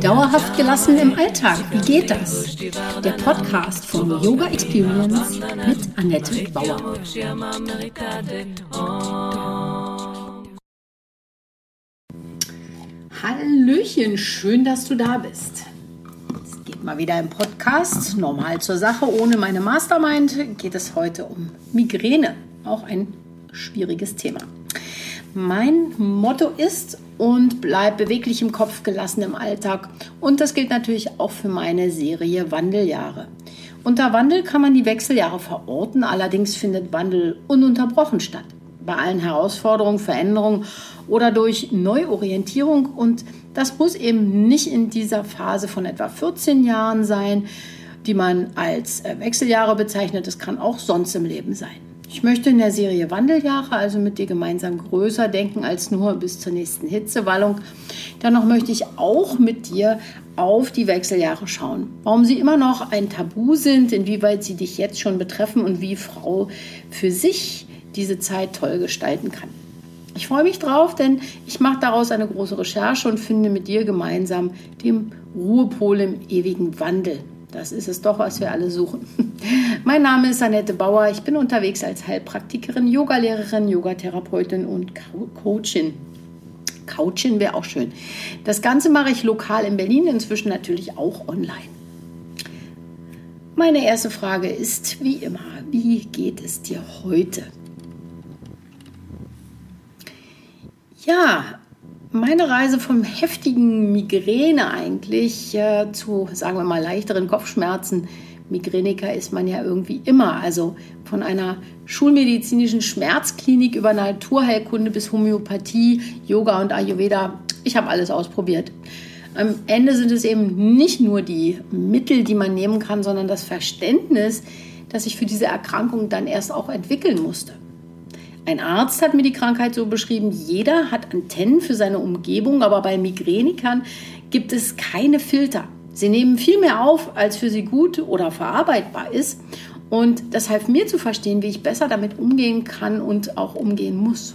Dauerhaft gelassen im Alltag, wie geht das? Der Podcast von Yoga Experience mit Annette Bauer. Hallöchen, schön, dass du da bist. Es geht mal wieder im Podcast, normal zur Sache, ohne meine Mastermind geht es heute um Migräne, auch ein schwieriges Thema. Mein Motto ist und bleib beweglich im Kopf, gelassen im Alltag. Und das gilt natürlich auch für meine Serie Wandeljahre. Unter Wandel kann man die Wechseljahre verorten, allerdings findet Wandel ununterbrochen statt. Bei allen Herausforderungen, Veränderungen oder durch Neuorientierung. Und das muss eben nicht in dieser Phase von etwa 14 Jahren sein, die man als Wechseljahre bezeichnet. Es kann auch sonst im Leben sein. Ich möchte in der Serie Wandeljahre also mit dir gemeinsam größer denken als nur bis zur nächsten Hitzewallung. Dennoch möchte ich auch mit dir auf die Wechseljahre schauen. Warum sie immer noch ein Tabu sind, inwieweit sie dich jetzt schon betreffen und wie Frau für sich diese Zeit toll gestalten kann. Ich freue mich drauf, denn ich mache daraus eine große Recherche und finde mit dir gemeinsam den Ruhepol im ewigen Wandel. Das ist es doch, was wir alle suchen. Mein Name ist Annette Bauer. Ich bin unterwegs als Heilpraktikerin, Yogalehrerin, Yogatherapeutin und Coachin. Couchin wäre auch schön. Das Ganze mache ich lokal in Berlin, inzwischen natürlich auch online. Meine erste Frage ist, wie immer, wie geht es dir heute? Ja, meine Reise vom heftigen Migräne eigentlich äh, zu, sagen wir mal, leichteren Kopfschmerzen. Migräniker ist man ja irgendwie immer. Also von einer schulmedizinischen Schmerzklinik über Naturheilkunde bis Homöopathie, Yoga und Ayurveda. Ich habe alles ausprobiert. Am Ende sind es eben nicht nur die Mittel, die man nehmen kann, sondern das Verständnis, das ich für diese Erkrankung dann erst auch entwickeln musste. Ein Arzt hat mir die Krankheit so beschrieben, jeder hat Antennen für seine Umgebung, aber bei Migränikern gibt es keine Filter. Sie nehmen viel mehr auf, als für sie gut oder verarbeitbar ist. Und das half mir zu verstehen, wie ich besser damit umgehen kann und auch umgehen muss.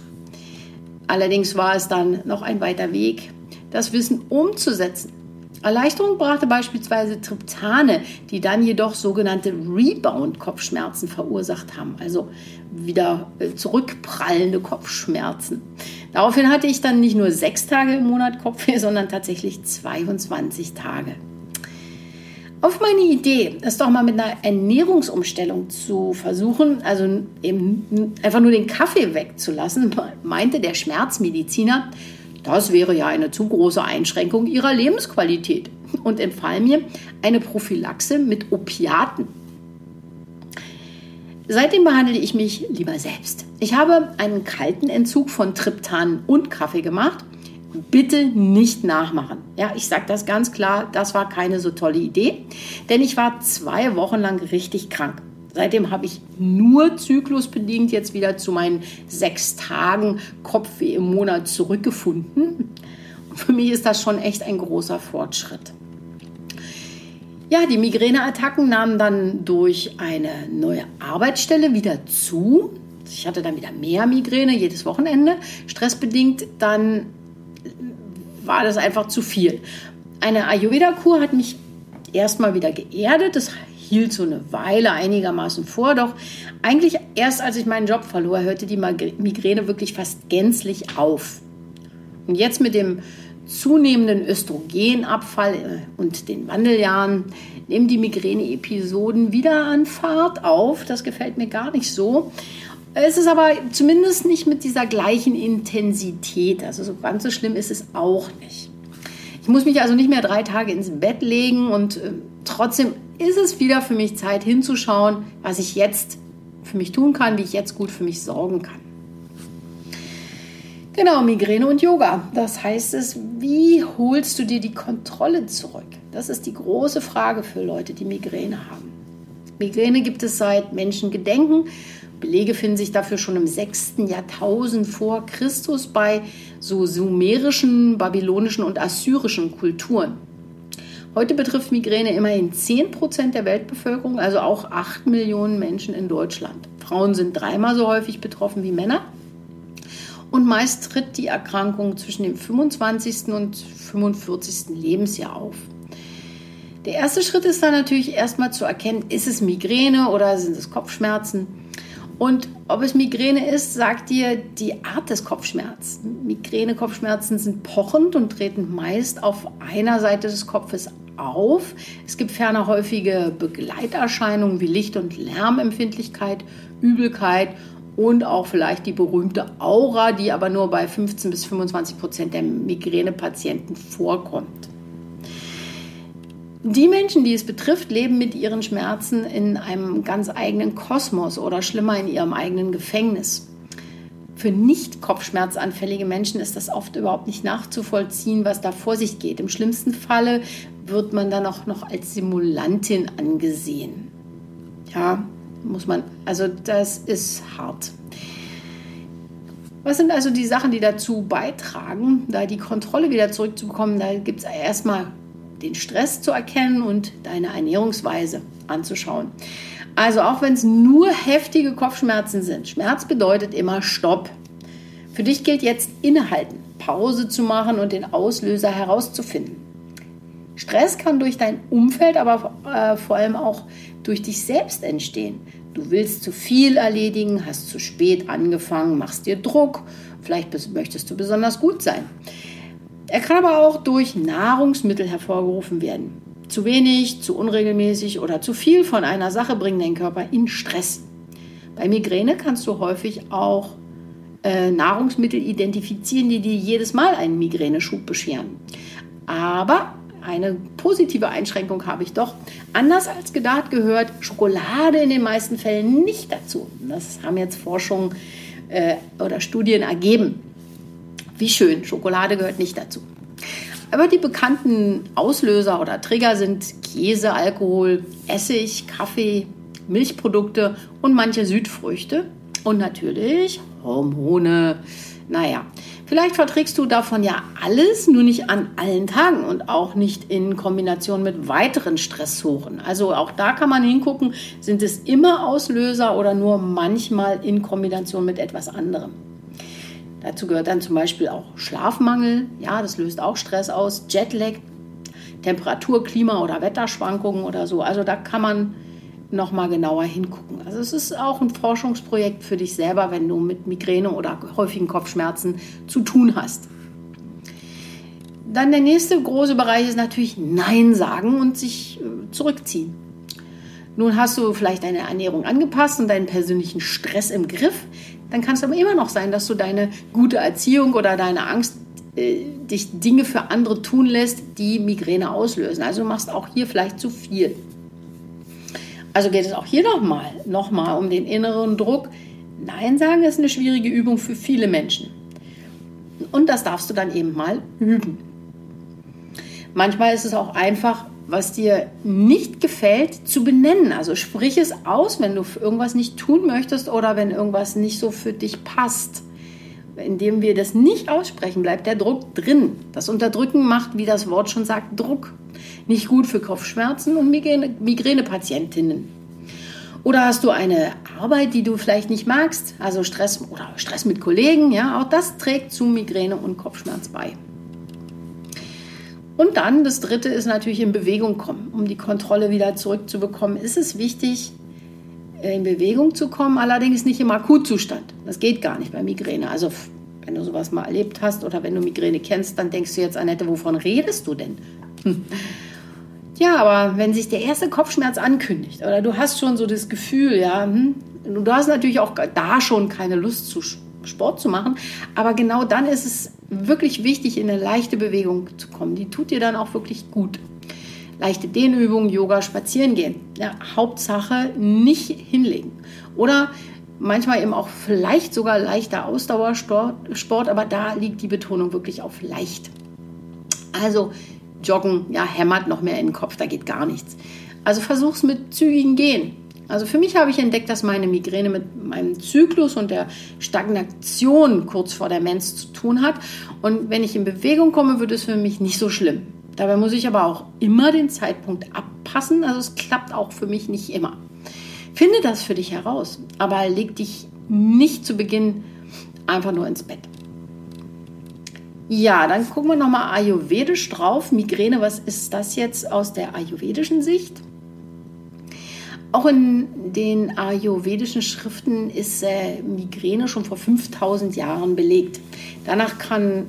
Allerdings war es dann noch ein weiter Weg, das Wissen umzusetzen. Erleichterung brachte beispielsweise Triptane, die dann jedoch sogenannte Rebound-Kopfschmerzen verursacht haben, also wieder äh, zurückprallende Kopfschmerzen. Daraufhin hatte ich dann nicht nur sechs Tage im Monat Kopfweh, sondern tatsächlich 22 Tage. Auf meine Idee, das doch mal mit einer Ernährungsumstellung zu versuchen, also eben einfach nur den Kaffee wegzulassen, meinte der Schmerzmediziner, das wäre ja eine zu große Einschränkung ihrer Lebensqualität und empfahl mir eine Prophylaxe mit Opiaten. Seitdem behandle ich mich lieber selbst. Ich habe einen kalten Entzug von Triptan und Kaffee gemacht. Bitte nicht nachmachen. Ja, ich sage das ganz klar, das war keine so tolle Idee, denn ich war zwei Wochen lang richtig krank. Seitdem habe ich nur zyklusbedingt jetzt wieder zu meinen sechs Tagen Kopfweh im Monat zurückgefunden. Und für mich ist das schon echt ein großer Fortschritt. Ja, die Migräneattacken nahmen dann durch eine neue Arbeitsstelle wieder zu. Ich hatte dann wieder mehr Migräne jedes Wochenende. Stressbedingt dann war das einfach zu viel. Eine Ayurveda-Kur hat mich erstmal wieder geerdet. Das hielt so eine Weile einigermaßen vor, doch eigentlich erst als ich meinen Job verlor, hörte die Migräne wirklich fast gänzlich auf. Und jetzt mit dem zunehmenden Östrogenabfall äh, und den Wandeljahren nehmen die Migräne-Episoden wieder an Fahrt auf. Das gefällt mir gar nicht so. Es ist aber zumindest nicht mit dieser gleichen Intensität. Also so ganz so schlimm ist es auch nicht. Ich muss mich also nicht mehr drei Tage ins Bett legen und äh, trotzdem ist es wieder für mich Zeit hinzuschauen, was ich jetzt für mich tun kann, wie ich jetzt gut für mich sorgen kann. Genau, Migräne und Yoga. Das heißt es, wie holst du dir die Kontrolle zurück? Das ist die große Frage für Leute, die Migräne haben. Migräne gibt es seit Menschengedenken Belege finden sich dafür schon im 6. Jahrtausend vor Christus bei so sumerischen, babylonischen und assyrischen Kulturen. Heute betrifft Migräne immerhin 10% der Weltbevölkerung, also auch 8 Millionen Menschen in Deutschland. Frauen sind dreimal so häufig betroffen wie Männer. und meist tritt die Erkrankung zwischen dem 25. und 45. Lebensjahr auf. Der erste Schritt ist dann natürlich erstmal zu erkennen, ist es Migräne oder sind es Kopfschmerzen? Und ob es Migräne ist, sagt dir die Art des Kopfschmerzes. Migräne-Kopfschmerzen sind pochend und treten meist auf einer Seite des Kopfes auf. Es gibt ferner häufige Begleiterscheinungen wie Licht- und Lärmempfindlichkeit, Übelkeit und auch vielleicht die berühmte Aura, die aber nur bei 15 bis 25 Prozent der Migränepatienten vorkommt. Die Menschen, die es betrifft, leben mit ihren Schmerzen in einem ganz eigenen Kosmos oder schlimmer in ihrem eigenen Gefängnis. Für nicht kopfschmerzanfällige Menschen ist das oft überhaupt nicht nachzuvollziehen, was da vor sich geht. Im schlimmsten Falle wird man dann auch noch als Simulantin angesehen. Ja, muss man, also das ist hart. Was sind also die Sachen, die dazu beitragen, da die Kontrolle wieder zurückzubekommen? Da gibt es erstmal den Stress zu erkennen und deine Ernährungsweise anzuschauen. Also auch wenn es nur heftige Kopfschmerzen sind, Schmerz bedeutet immer Stopp. Für dich gilt jetzt innehalten, Pause zu machen und den Auslöser herauszufinden. Stress kann durch dein Umfeld, aber äh, vor allem auch durch dich selbst entstehen. Du willst zu viel erledigen, hast zu spät angefangen, machst dir Druck, vielleicht möchtest du besonders gut sein. Er kann aber auch durch Nahrungsmittel hervorgerufen werden. Zu wenig, zu unregelmäßig oder zu viel von einer Sache bringen den Körper in Stress. Bei Migräne kannst du häufig auch äh, Nahrungsmittel identifizieren, die dir jedes Mal einen Migräneschub bescheren. Aber eine positive Einschränkung habe ich doch. Anders als gedacht gehört Schokolade in den meisten Fällen nicht dazu. Das haben jetzt Forschungen äh, oder Studien ergeben. Wie schön, Schokolade gehört nicht dazu. Aber die bekannten Auslöser oder Trigger sind Käse, Alkohol, Essig, Kaffee, Milchprodukte und manche Südfrüchte und natürlich Hormone. Naja, vielleicht verträgst du davon ja alles, nur nicht an allen Tagen und auch nicht in Kombination mit weiteren Stressoren. Also auch da kann man hingucken, sind es immer Auslöser oder nur manchmal in Kombination mit etwas anderem. Dazu gehört dann zum Beispiel auch Schlafmangel, ja, das löst auch Stress aus, Jetlag, Temperatur, Klima oder Wetterschwankungen oder so. Also da kann man noch mal genauer hingucken. Also es ist auch ein Forschungsprojekt für dich selber, wenn du mit Migräne oder häufigen Kopfschmerzen zu tun hast. Dann der nächste große Bereich ist natürlich Nein sagen und sich äh, zurückziehen. Nun hast du vielleicht deine Ernährung angepasst und deinen persönlichen Stress im Griff. Dann kann es aber immer noch sein, dass du deine gute Erziehung oder deine Angst äh, dich Dinge für andere tun lässt, die Migräne auslösen. Also du machst auch hier vielleicht zu viel. Also geht es auch hier nochmal, nochmal um den inneren Druck. Nein sagen ist eine schwierige Übung für viele Menschen. Und das darfst du dann eben mal üben. Manchmal ist es auch einfach, was dir nicht gefällt, zu benennen. Also sprich es aus, wenn du irgendwas nicht tun möchtest oder wenn irgendwas nicht so für dich passt. Indem wir das nicht aussprechen, bleibt der Druck drin. Das Unterdrücken macht, wie das Wort schon sagt, Druck. Nicht gut für Kopfschmerzen und Migränepatientinnen. Oder hast du eine Arbeit, die du vielleicht nicht magst, also Stress oder Stress mit Kollegen, ja, auch das trägt zu Migräne und Kopfschmerz bei. Und dann das dritte ist natürlich in Bewegung kommen. Um die Kontrolle wieder zurückzubekommen, ist es wichtig, in Bewegung zu kommen, allerdings nicht im Akutzustand. Das geht gar nicht bei Migräne. Also wenn du sowas mal erlebt hast oder wenn du Migräne kennst, dann denkst du jetzt, Annette, wovon redest du denn? Ja, aber wenn sich der erste Kopfschmerz ankündigt oder du hast schon so das Gefühl, ja, hm, du hast natürlich auch da schon keine Lust zu Sport zu machen, aber genau dann ist es wirklich wichtig, in eine leichte Bewegung zu kommen. Die tut dir dann auch wirklich gut. Leichte Dehnübungen, Yoga, spazieren gehen. Ja, Hauptsache nicht hinlegen. Oder manchmal eben auch vielleicht sogar leichter Ausdauersport, aber da liegt die Betonung wirklich auf leicht. Also Joggen, ja, hämmert noch mehr in den Kopf, da geht gar nichts. Also versuch's mit zügigen Gehen. Also für mich habe ich entdeckt, dass meine Migräne mit meinem Zyklus und der Stagnation kurz vor der Mens zu tun hat. Und wenn ich in Bewegung komme, wird es für mich nicht so schlimm. Dabei muss ich aber auch immer den Zeitpunkt abpassen. Also es klappt auch für mich nicht immer. Finde das für dich heraus, aber leg dich nicht zu Beginn einfach nur ins Bett. Ja, dann gucken wir nochmal ayurvedisch drauf. Migräne, was ist das jetzt aus der ayurvedischen Sicht? Auch in den ayurvedischen Schriften ist äh, Migräne schon vor 5000 Jahren belegt. Danach kann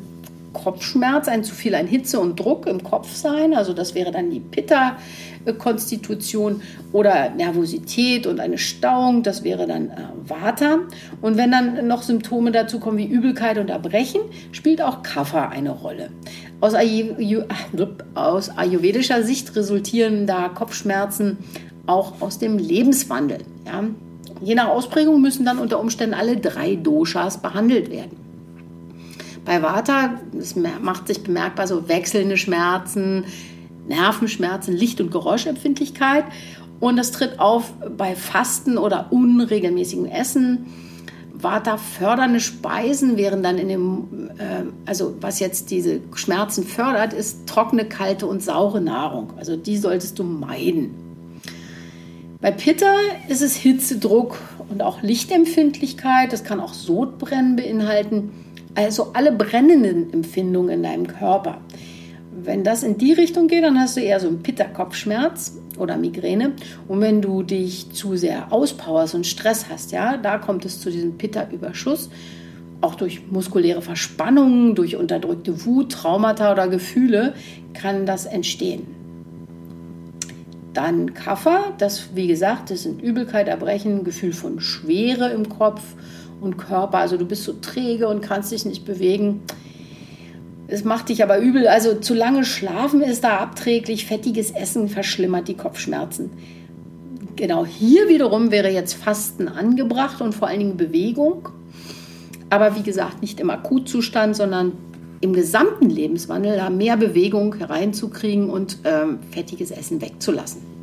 Kopfschmerz ein zu viel an Hitze und Druck im Kopf sein, also das wäre dann die Pitta-Konstitution oder Nervosität und eine Stauung, das wäre dann äh, Vata. Und wenn dann noch Symptome dazu kommen wie Übelkeit und Erbrechen, spielt auch Kapha eine Rolle. Aus, aus ayurvedischer Sicht resultieren da Kopfschmerzen auch aus dem Lebenswandel. Ja? Je nach Ausprägung müssen dann unter Umständen alle drei Doshas behandelt werden. Bei Vata, das macht sich bemerkbar so wechselnde Schmerzen, Nervenschmerzen, Licht- und Geräuschempfindlichkeit. Und das tritt auf bei Fasten oder unregelmäßigem Essen. Vata fördernde Speisen wären dann in dem, äh, also was jetzt diese Schmerzen fördert, ist trockene, kalte und saure Nahrung. Also die solltest du meiden. Bei Pitta ist es Hitzedruck und auch Lichtempfindlichkeit. Das kann auch Sodbrennen beinhalten. Also alle brennenden Empfindungen in deinem Körper. Wenn das in die Richtung geht, dann hast du eher so einen Pitta-Kopfschmerz oder Migräne. Und wenn du dich zu sehr auspowerst und Stress hast, ja, da kommt es zu diesem Pitta-Überschuss. Auch durch muskuläre Verspannungen, durch unterdrückte Wut, Traumata oder Gefühle kann das entstehen. Dann Kaffer, das wie gesagt, das sind Übelkeit, Erbrechen, Gefühl von Schwere im Kopf und Körper. Also du bist so träge und kannst dich nicht bewegen. Es macht dich aber übel. Also zu lange schlafen ist da abträglich. Fettiges Essen verschlimmert die Kopfschmerzen. Genau hier wiederum wäre jetzt Fasten angebracht und vor allen Dingen Bewegung. Aber wie gesagt, nicht im Akutzustand, sondern im gesamten Lebenswandel da mehr Bewegung hereinzukriegen und ähm, fettiges Essen wegzulassen.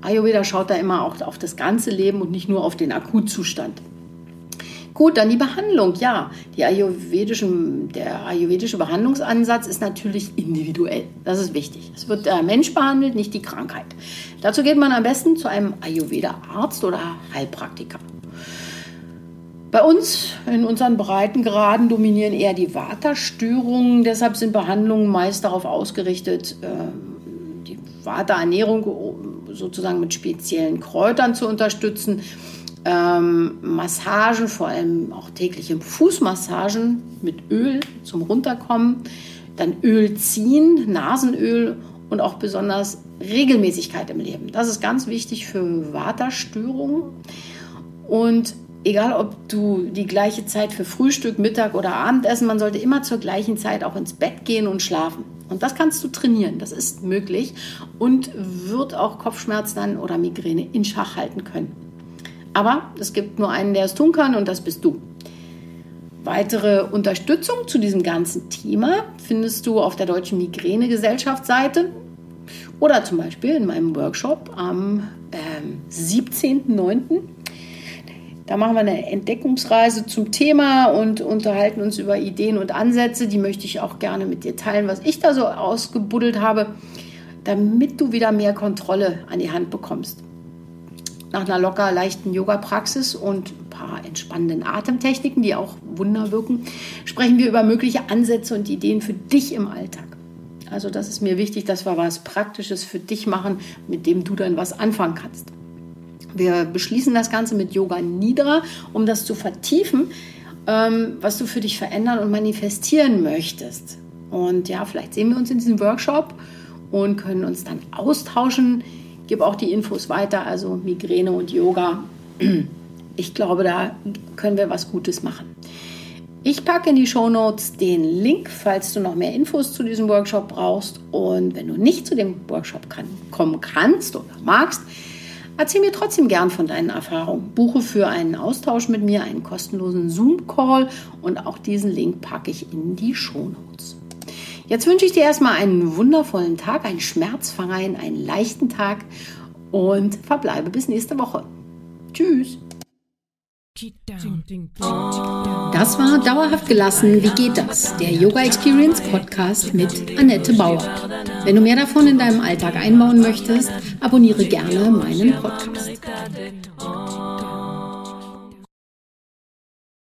Ayurveda schaut da immer auch auf das ganze Leben und nicht nur auf den Akutzustand. Gut, dann die Behandlung. Ja, ayurvedischen, der ayurvedische Behandlungsansatz ist natürlich individuell. Das ist wichtig. Es wird der Mensch behandelt, nicht die Krankheit. Dazu geht man am besten zu einem Ayurveda-Arzt oder Heilpraktiker. Bei uns in unseren Breitengraden dominieren eher die Vata-Störungen. Deshalb sind Behandlungen meist darauf ausgerichtet, ähm, die Vata-Ernährung sozusagen mit speziellen Kräutern zu unterstützen. Ähm, Massagen, vor allem auch tägliche Fußmassagen mit Öl zum Runterkommen. Dann Öl ziehen, Nasenöl und auch besonders Regelmäßigkeit im Leben. Das ist ganz wichtig für Vata-Störungen. Und egal ob du die gleiche Zeit für Frühstück, Mittag oder Abendessen, man sollte immer zur gleichen Zeit auch ins Bett gehen und schlafen. Und das kannst du trainieren, das ist möglich und wird auch Kopfschmerzen oder Migräne in Schach halten können. Aber es gibt nur einen, der es tun kann und das bist du. Weitere Unterstützung zu diesem ganzen Thema findest du auf der Deutschen Migräne-Gesellschaft-Seite oder zum Beispiel in meinem Workshop am ähm, 17.09. Da machen wir eine Entdeckungsreise zum Thema und unterhalten uns über Ideen und Ansätze. Die möchte ich auch gerne mit dir teilen, was ich da so ausgebuddelt habe, damit du wieder mehr Kontrolle an die Hand bekommst. Nach einer locker leichten Yoga-Praxis und ein paar entspannenden Atemtechniken, die auch Wunder wirken, sprechen wir über mögliche Ansätze und Ideen für dich im Alltag. Also das ist mir wichtig, dass wir was Praktisches für dich machen, mit dem du dann was anfangen kannst. Wir beschließen das Ganze mit Yoga Nidra, um das zu vertiefen, ähm, was du für dich verändern und manifestieren möchtest. Und ja, vielleicht sehen wir uns in diesem Workshop und können uns dann austauschen. Gebe auch die Infos weiter, also Migräne und Yoga. Ich glaube, da können wir was Gutes machen. Ich packe in die Show Notes den Link, falls du noch mehr Infos zu diesem Workshop brauchst. Und wenn du nicht zu dem Workshop kann, kommen kannst oder magst, Erzähl mir trotzdem gern von deinen Erfahrungen. Buche für einen Austausch mit mir einen kostenlosen Zoom-Call und auch diesen Link packe ich in die Shownotes. Jetzt wünsche ich dir erstmal einen wundervollen Tag, einen schmerzfreien, einen leichten Tag und verbleibe bis nächste Woche. Tschüss. Das war Dauerhaft gelassen. Wie geht das? Der Yoga Experience Podcast mit Annette Bauer. Wenn du mehr davon in deinem Alltag einbauen möchtest, abonniere gerne meinen Podcast.